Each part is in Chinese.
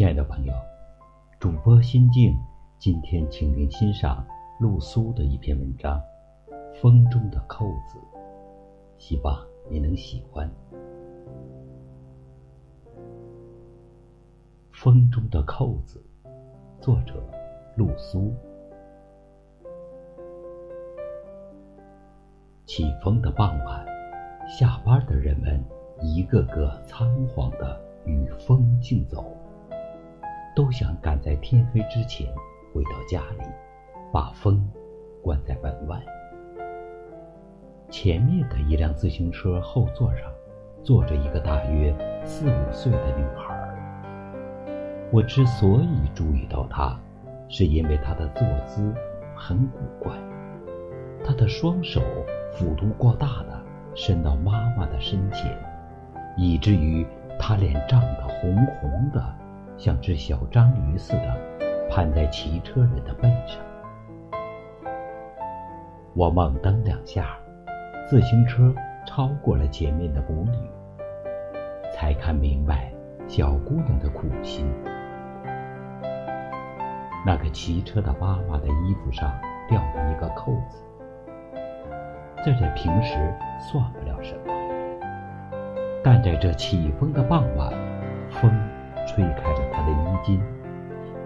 亲爱的朋友，主播心静，今天请您欣赏陆苏的一篇文章《风中的扣子》，希望你能喜欢。《风中的扣子》，作者陆苏。起风的傍晚，下班的人们一个个仓皇的与风竞走，都想赶在天黑之前回到家里，把风关在门外。前面的一辆自行车后座上，坐着一个大约四五岁的女孩。我之所以注意到她，是因为她的坐姿很古怪，她的双手。幅度过大的伸到妈妈的身前，以至于她脸涨得红红的，像只小章鱼似的，攀在骑车人的背上。我猛蹬两下，自行车超过了前面的母女，才看明白小姑娘的苦心。那个骑车的妈妈的衣服上掉了一个扣子。这在平时算不了什么，但在这起风的傍晚，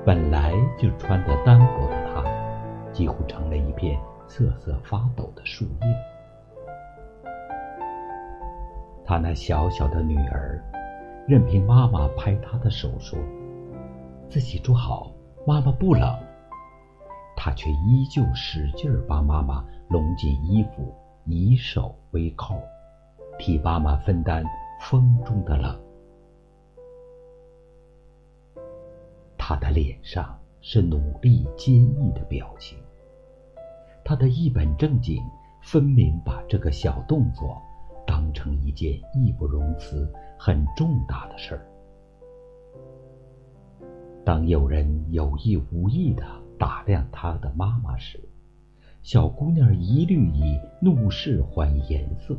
本来就穿得单薄的他，几乎成了一片瑟瑟发抖的树叶。他那小小的女儿，任凭妈妈拍她的手，说自己坐好，妈妈不冷。他却依旧使劲儿把妈妈拢进衣服。以手为扣，替妈妈分担风中的冷。他的脸上是努力坚毅的表情，他的一本正经，分明把这个小动作当成一件义不容辞、很重大的事儿。当有人有意无意的打量他的妈妈时，小姑娘一律以怒视换颜色，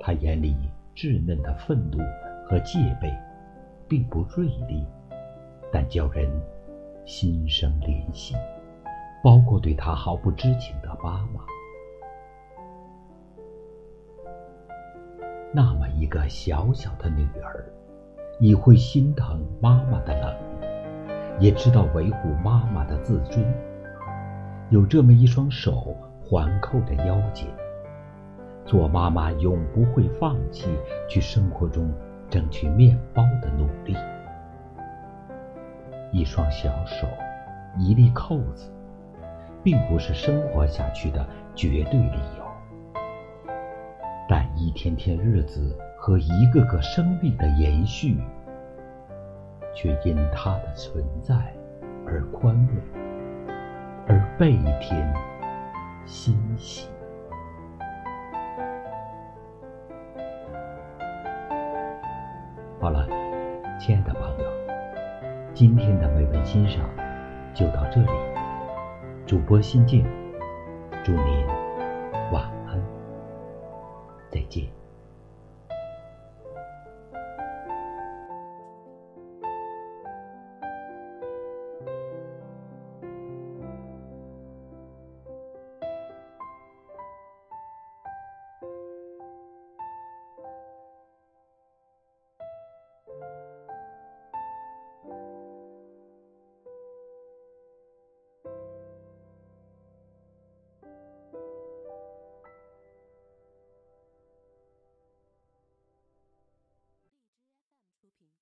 她眼里稚嫩的愤怒和戒备，并不锐利，但叫人心生怜惜，包括对她毫不知情的妈妈。那么一个小小的女儿，也会心疼妈妈的冷，也知道维护妈妈的自尊。有这么一双手环扣着腰间，做妈妈永不会放弃去生活中争取面包的努力。一双小手，一粒扣子，并不是生活下去的绝对理由，但一天天日子和一个个生命的延续，却因它的存在而宽慰。而倍添欣喜。好了，亲爱的朋友，今天的美文欣赏就到这里。主播心静，祝您晚安，再见。